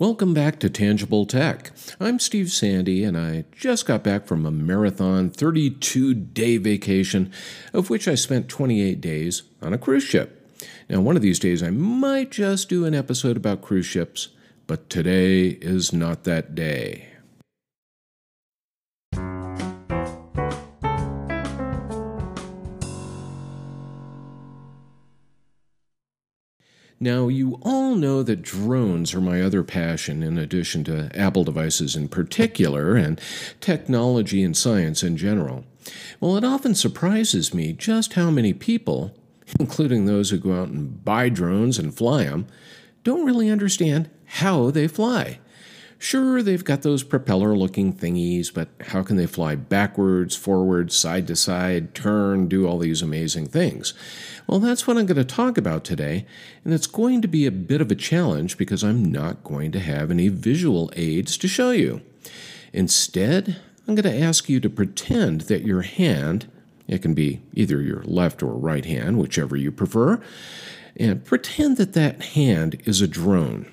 Welcome back to Tangible Tech. I'm Steve Sande, and I just got back from a marathon 32 day vacation, of which I spent 28 days on a cruise ship. Now, one of these days I might just do an episode about cruise ships, but today is not that day. Now, you all know that drones are my other passion, in addition to Apple devices in particular, and technology and science in general. Well, it often surprises me just how many people, including those who go out and buy drones and fly them, don't really understand how they fly. Sure, they've got those propeller looking thingies, but how can they fly backwards, forwards, side to side, turn, do all these amazing things? Well, that's what I'm going to talk about today, and it's going to be a bit of a challenge because I'm not going to have any visual aids to show you. Instead, I'm going to ask you to pretend that your hand, it can be either your left or right hand, whichever you prefer, and pretend that that hand is a drone.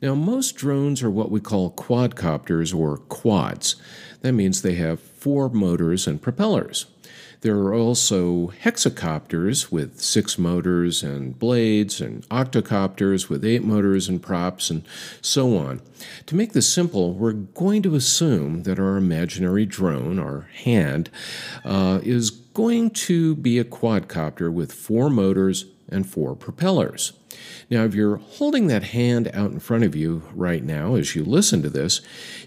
Now, most drones are what we call quadcopters or quads. That means they have four motors and propellers. There are also hexacopters with six motors and blades, and octocopters with eight motors and props, and so on. To make this simple, we're going to assume that our imaginary drone, our hand, uh, is going to be a quadcopter with four motors and four propellers. Now, if you're holding that hand out in front of you right now as you listen to this,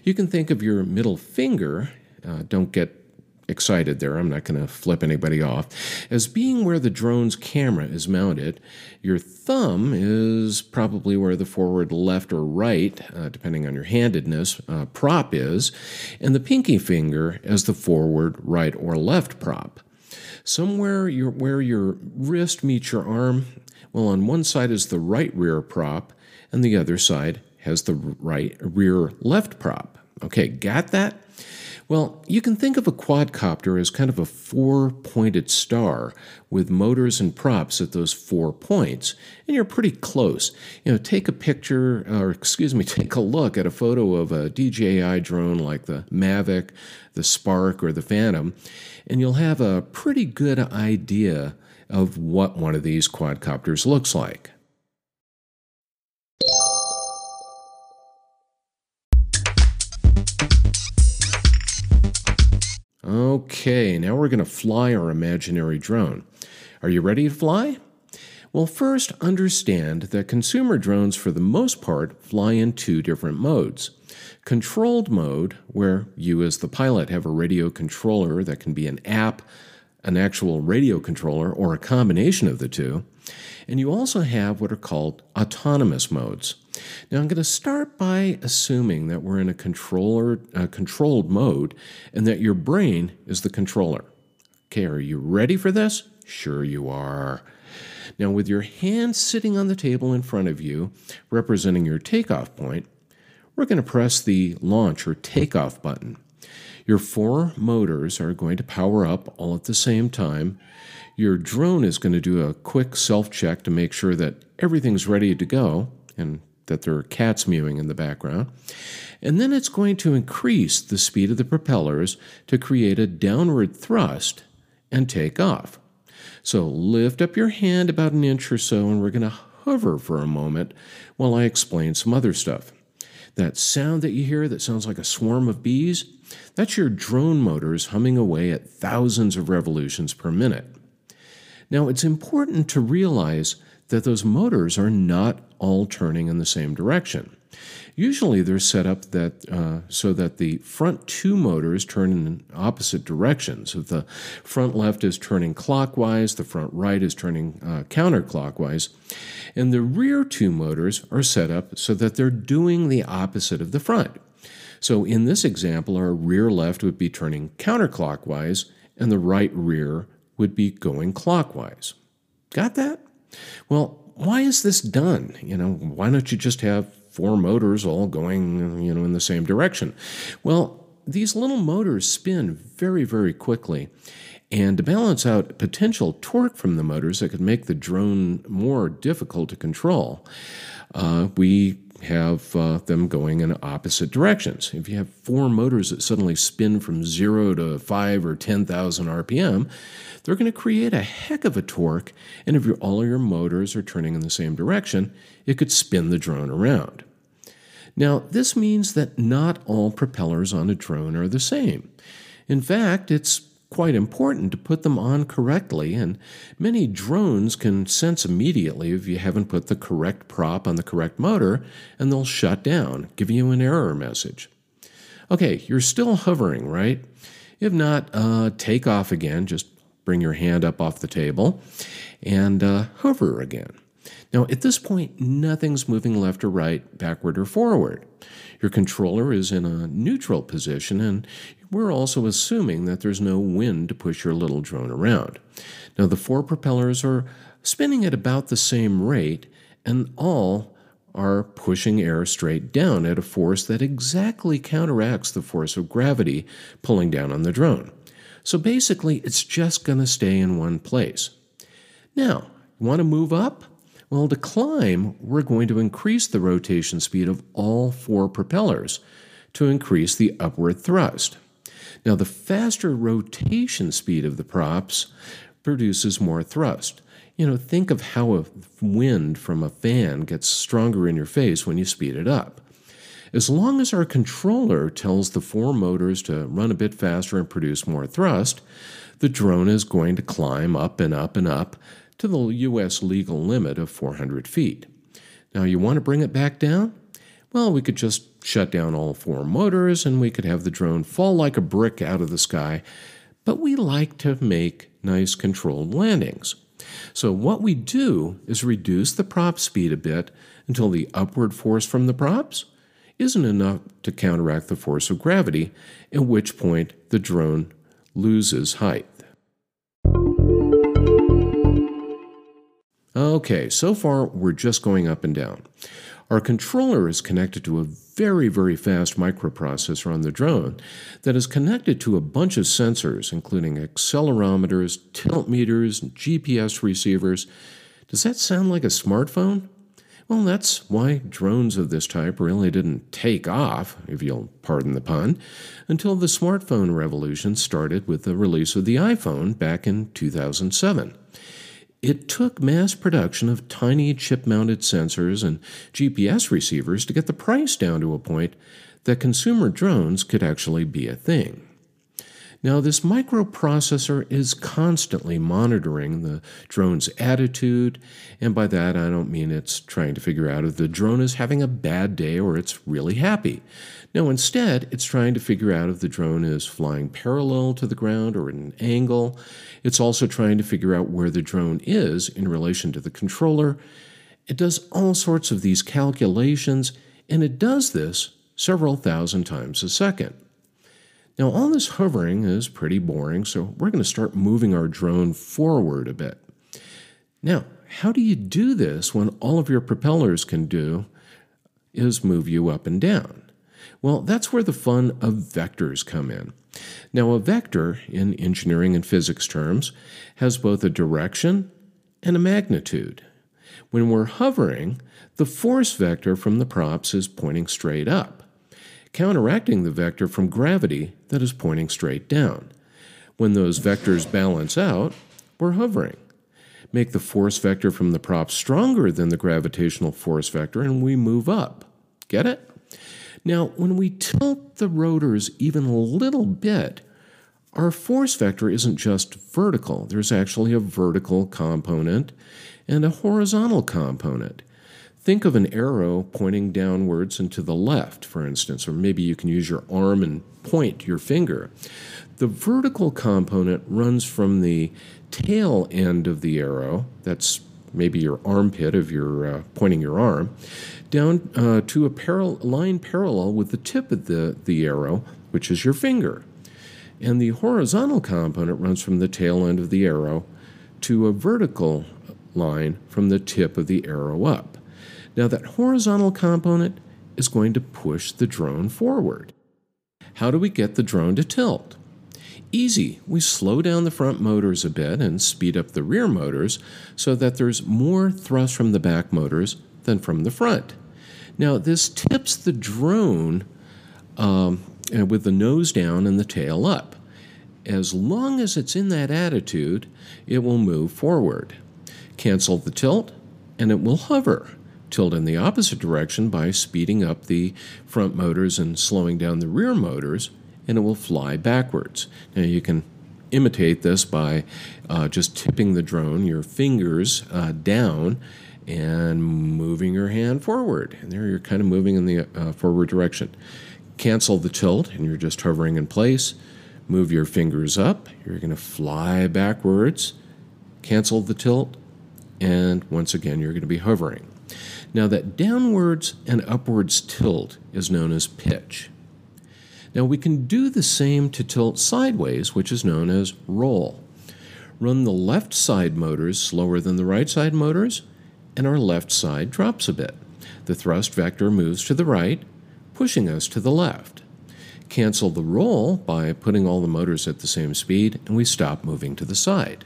you can think of your middle finger. Uh, don't get excited there, I'm not going to flip anybody off. As being where the drone's camera is mounted, your thumb is probably where the forward left or right, uh, depending on your handedness, uh, prop is, and the pinky finger as the forward right or left prop. Somewhere your, where your wrist meets your arm, well, on one side is the right rear prop, and the other side has the right rear left prop. Okay, got that? Well, you can think of a quadcopter as kind of a four pointed star with motors and props at those four points, and you're pretty close. You know, take a picture, or excuse me, take a look at a photo of a DJI drone like the Mavic, the Spark, or the Phantom, and you'll have a pretty good idea of what one of these quadcopters looks like. Okay, now we're going to fly our imaginary drone. Are you ready to fly? Well, first, understand that consumer drones, for the most part, fly in two different modes. Controlled mode, where you as the pilot have a radio controller that can be an app, an actual radio controller, or a combination of the two. And you also have what are called autonomous modes. Now, I'm going to start by assuming that we're in a controller, a controlled mode and that your brain is the controller. Okay, are you ready for this? Sure, you are. Now, with your hand sitting on the table in front of you, representing your takeoff point, we're going to press the launch or takeoff button. Your four motors are going to power up all at the same time. Your drone is going to do a quick self check to make sure that everything's ready to go and that there are cats mewing in the background. And then it's going to increase the speed of the propellers to create a downward thrust and take off. So lift up your hand about an inch or so, and we're going to hover for a moment while I explain some other stuff. That sound that you hear that sounds like a swarm of bees, that's your drone motors humming away at thousands of revolutions per minute. Now, it's important to realize that those motors are not all turning in the same direction. Usually they're set up that uh, so that the front two motors turn in opposite directions. If the front left is turning clockwise, the front right is turning uh, counterclockwise, and the rear two motors are set up so that they're doing the opposite of the front. So in this example, our rear left would be turning counterclockwise, and the right rear would be going clockwise. Got that? Well, why is this done? You know, why don't you just have four motors all going, you know, in the same direction? Well, these little motors spin very, very quickly. And to balance out potential torque from the motors that could make the drone more difficult to control, uh, we have uh, them going in opposite directions. If you have four motors that suddenly spin from zero to five or 10,000 RPM, they're going to create a heck of a torque. And if all your motors are turning in the same direction, it could spin the drone around. Now, this means that not all propellers on a drone are the same. In fact, it's quite important to put them on correctly, and many drones can sense immediately if you haven't put the correct prop on the correct motor, and they'll shut down, giving you an error message. Okay, you're still hovering, right? If not, uh, take off again. Just bring your hand up off the table and uh, hover again. Now, at this point, nothing's moving left or right, backward or forward. Your controller is in a neutral position, and we're also assuming that there's no wind to push your little drone around. Now, the four propellers are spinning at about the same rate, and all are pushing air straight down at a force that exactly counteracts the force of gravity pulling down on the drone. So basically, it's just going to stay in one place. Now, you want to move up? Well, to climb, we're going to increase the rotation speed of all four propellers to increase the upward thrust. Now, the faster rotation speed of the props produces more thrust. You know, think of how a wind from a fan gets stronger in your face when you speed it up. As long as our controller tells the four motors to run a bit faster and produce more thrust, the drone is going to climb up and up and up to the U.S. legal limit of 400 feet. Now, you want to bring it back down? Well, we could just shut down all four motors and we could have the drone fall like a brick out of the sky, but we like to make nice controlled landings. So, what we do is reduce the prop speed a bit until the upward force from the props isn't enough to counteract the force of gravity, at which point the drone loses height. Okay, so far we're just going up and down. Our controller is connected to a very, very fast microprocessor on the drone that is connected to a bunch of sensors, including accelerometers, tilt meters, and GPS receivers. Does that sound like a smartphone? Well, that's why drones of this type really didn't take off, if you'll pardon the pun, until the smartphone revolution started with the release of the iPhone back in 2007. It took mass production of tiny chip mounted sensors and GPS receivers to get the price down to a point that consumer drones could actually be a thing. Now, this microprocessor is constantly monitoring the drone's attitude, and by that I don't mean it's trying to figure out if the drone is having a bad day or it's really happy. No, instead, it's trying to figure out if the drone is flying parallel to the ground or at an angle. It's also trying to figure out where the drone is in relation to the controller. It does all sorts of these calculations, and it does this several thousand times a second. Now, all this hovering is pretty boring, so we're going to start moving our drone forward a bit. Now, how do you do this when all of your propellers can do is move you up and down? Well, that's where the fun of vectors come in. Now, a vector, in engineering and physics terms, has both a direction and a magnitude. When we're hovering, the force vector from the props is pointing straight up counteracting the vector from gravity that is pointing straight down. When those vectors balance out, we're hovering. Make the force vector from the prop stronger than the gravitational force vector, and we move up. Get it? Now, when we tilt the rotors even a little bit, our force vector isn't just vertical. There's actually a vertical component and a horizontal component. Think of an arrow pointing downwards and to the left, for instance, or maybe you can use your arm and point your finger. The vertical component runs from the tail end of the arrow, that's maybe your armpit if you're uh, pointing your arm, down uh, to a paral- line parallel with the tip of the, the arrow, which is your finger. And the horizontal component runs from the tail end of the arrow to a vertical line from the tip of the arrow up. Now, that horizontal component is going to push the drone forward. How do we get the drone to tilt? Easy. We slow down the front motors a bit and speed up the rear motors so that there's more thrust from the back motors than from the front. Now, this tips the drone um, with the nose down and the tail up. As long as it's in that attitude, it will move forward. Cancel the tilt, and it will hover. Tilt in the opposite direction by speeding up the front motors and slowing down the rear motors, and it will fly backwards. Now, you can imitate this by uh, just tipping the drone, your fingers uh, down, and moving your hand forward. And there you're kind of moving in the uh, forward direction. Cancel the tilt, and you're just hovering in place. Move your fingers up, you're going to fly backwards. Cancel the tilt, and once again, you're going to be hovering. Now, that downwards and upwards tilt is known as pitch. Now, we can do the same to tilt sideways, which is known as roll. Run the left side motors slower than the right side motors, and our left side drops a bit. The thrust vector moves to the right, pushing us to the left. Cancel the roll by putting all the motors at the same speed, and we stop moving to the side.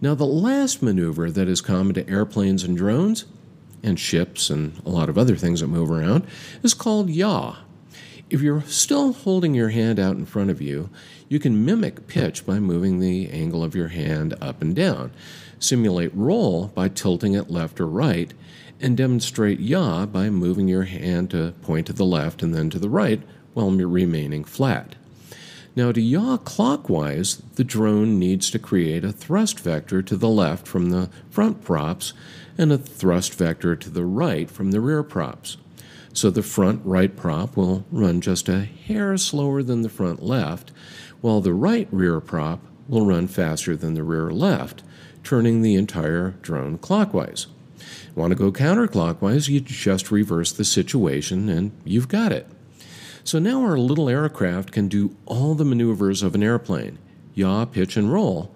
Now, the last maneuver that is common to airplanes and drones, and ships and a lot of other things that move around, is called yaw. If you're still holding your hand out in front of you, you can mimic pitch by moving the angle of your hand up and down, simulate roll by tilting it left or right, and demonstrate yaw by moving your hand to point to the left and then to the right while remaining flat. Now, to yaw clockwise, the drone needs to create a thrust vector to the left from the front props and a thrust vector to the right from the rear props. So the front right prop will run just a hair slower than the front left, while the right rear prop will run faster than the rear left, turning the entire drone clockwise. Want to go counterclockwise, you just reverse the situation and you've got it. So now our little aircraft can do all the maneuvers of an airplane yaw, pitch, and roll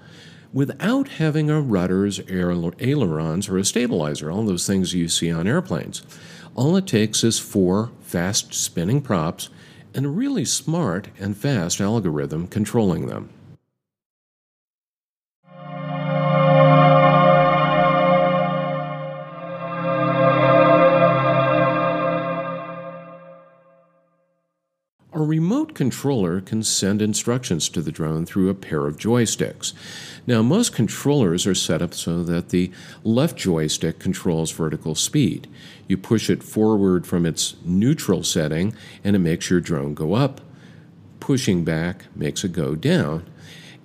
without having a rudders, ailerons, or a stabilizer, all those things you see on airplanes. All it takes is four fast spinning props and a really smart and fast algorithm controlling them. Remote controller can send instructions to the drone through a pair of joysticks. Now, most controllers are set up so that the left joystick controls vertical speed. You push it forward from its neutral setting, and it makes your drone go up. Pushing back makes it go down.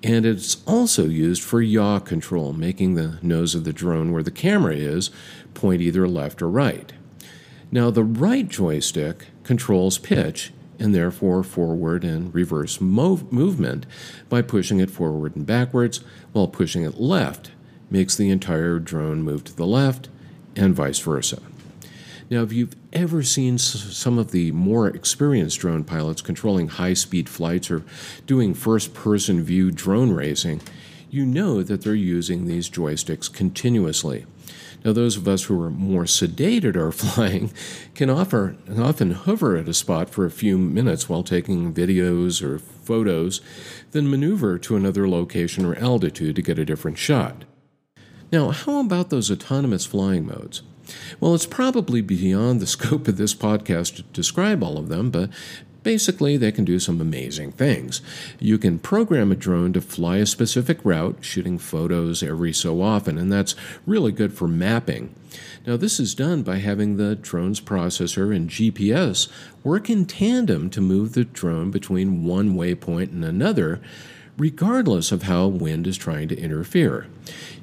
And it's also used for yaw control, making the nose of the drone where the camera is point either left or right. Now, the right joystick controls pitch and therefore forward and reverse mov- movement by pushing it forward and backwards, while pushing it left makes the entire drone move to the left, and vice versa. Now, if you've ever seen some of the more experienced drone pilots controlling high speed flights or doing first person view drone racing, you know that they're using these joysticks continuously. Now, those of us who are more sedated our flying can offer, often hover at a spot for a few minutes while taking videos or photos, then maneuver to another location or altitude to get a different shot. Now, how about those autonomous flying modes? Well, it's probably beyond the scope of this podcast to describe all of them, but Basically, they can do some amazing things. You can program a drone to fly a specific route, shooting photos every so often, and that's really good for mapping. Now, this is done by having the drone's processor and GPS work in tandem to move the drone between one waypoint and another, regardless of how wind is trying to interfere.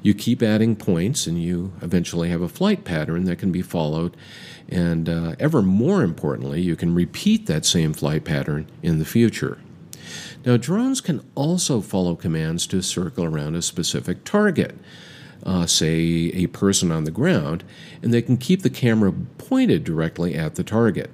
You keep adding points, and you eventually have a flight pattern that can be followed and uh, ever more importantly, you can repeat that same flight pattern in the future. Now, drones can also follow commands to circle around a specific target, uh, say a person on the ground, and they can keep the camera pointed directly at the target.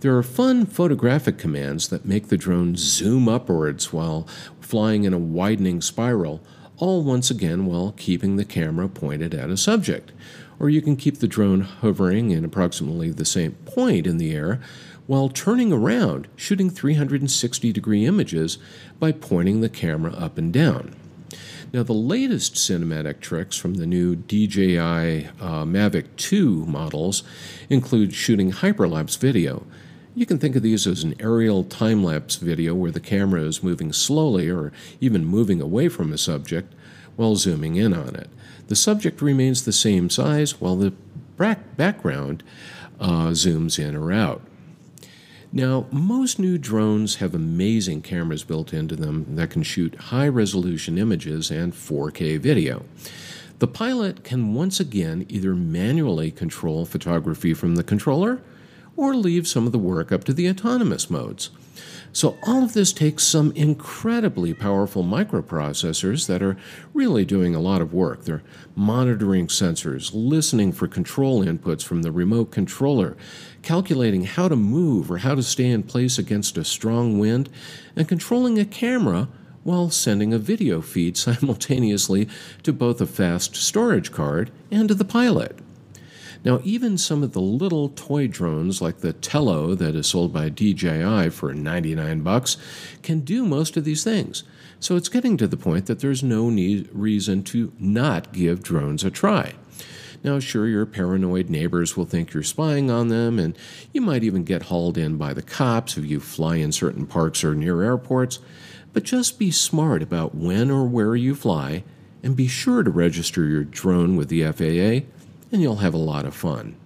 There are fun photographic commands that make the drone zoom upwards while flying in a widening spiral, all once again while keeping the camera pointed at a subject or you can keep the drone hovering in approximately the same point in the air while turning around, shooting 360 degree images by pointing the camera up and down. Now, the latest cinematic tricks from the new DJI uh, Mavic 2 models include shooting hyperlapse video. You can think of these as an aerial time lapse video where the camera is moving slowly or even moving away from a subject while zooming in on it. The subject remains the same size while the background uh, zooms in or out. Now, most new drones have amazing cameras built into them that can shoot high resolution images and 4K video. The pilot can once again either manually control photography from the controller or leave some of the work up to the autonomous modes. So, all of this takes some incredibly powerful microprocessors that are really doing a lot of work. They're monitoring sensors, listening for control inputs from the remote controller, calculating how to move or how to stay in place against a strong wind, and controlling a camera while sending a video feed simultaneously to both a fast storage card and to the pilot. Now, even some of the little toy drones like the Tello that is sold by DJI for 99 bucks can do most of these things. So it's getting to the point that there's no need, reason to not give drones a try. Now, sure, your paranoid neighbors will think you're spying on them, and you might even get hauled in by the cops if you fly in certain parks or near airports. But just be smart about when or where you fly, and be sure to register your drone with the FAA and you'll have a lot of fun.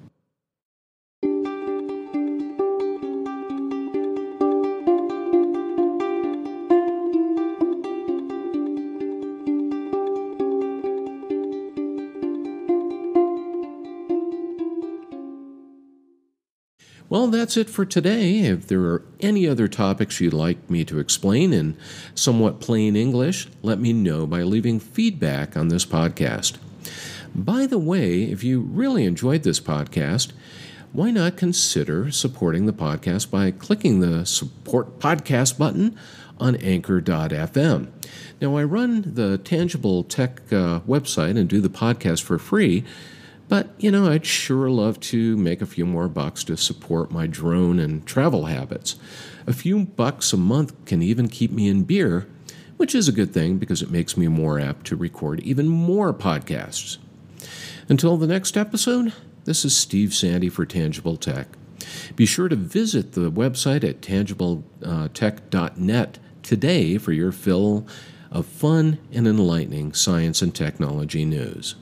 Well, that's it for today. If there are any other topics you'd like me to explain in somewhat plain English, let me know by leaving feedback on this podcast. By the way, if you really enjoyed this podcast, why not consider supporting the podcast by clicking the support podcast button on anchor.fm? Now, I run the Tangible Tech uh, website and do the podcast for free, but you know, I'd sure love to make a few more bucks to support my drone and travel habits. A few bucks a month can even keep me in beer, which is a good thing because it makes me more apt to record even more podcasts. Until the next episode, this is Steve Sande for Tangible Tech. Be sure to visit the website at tangibletech.net uh, today for your fill of fun and enlightening science and technology news.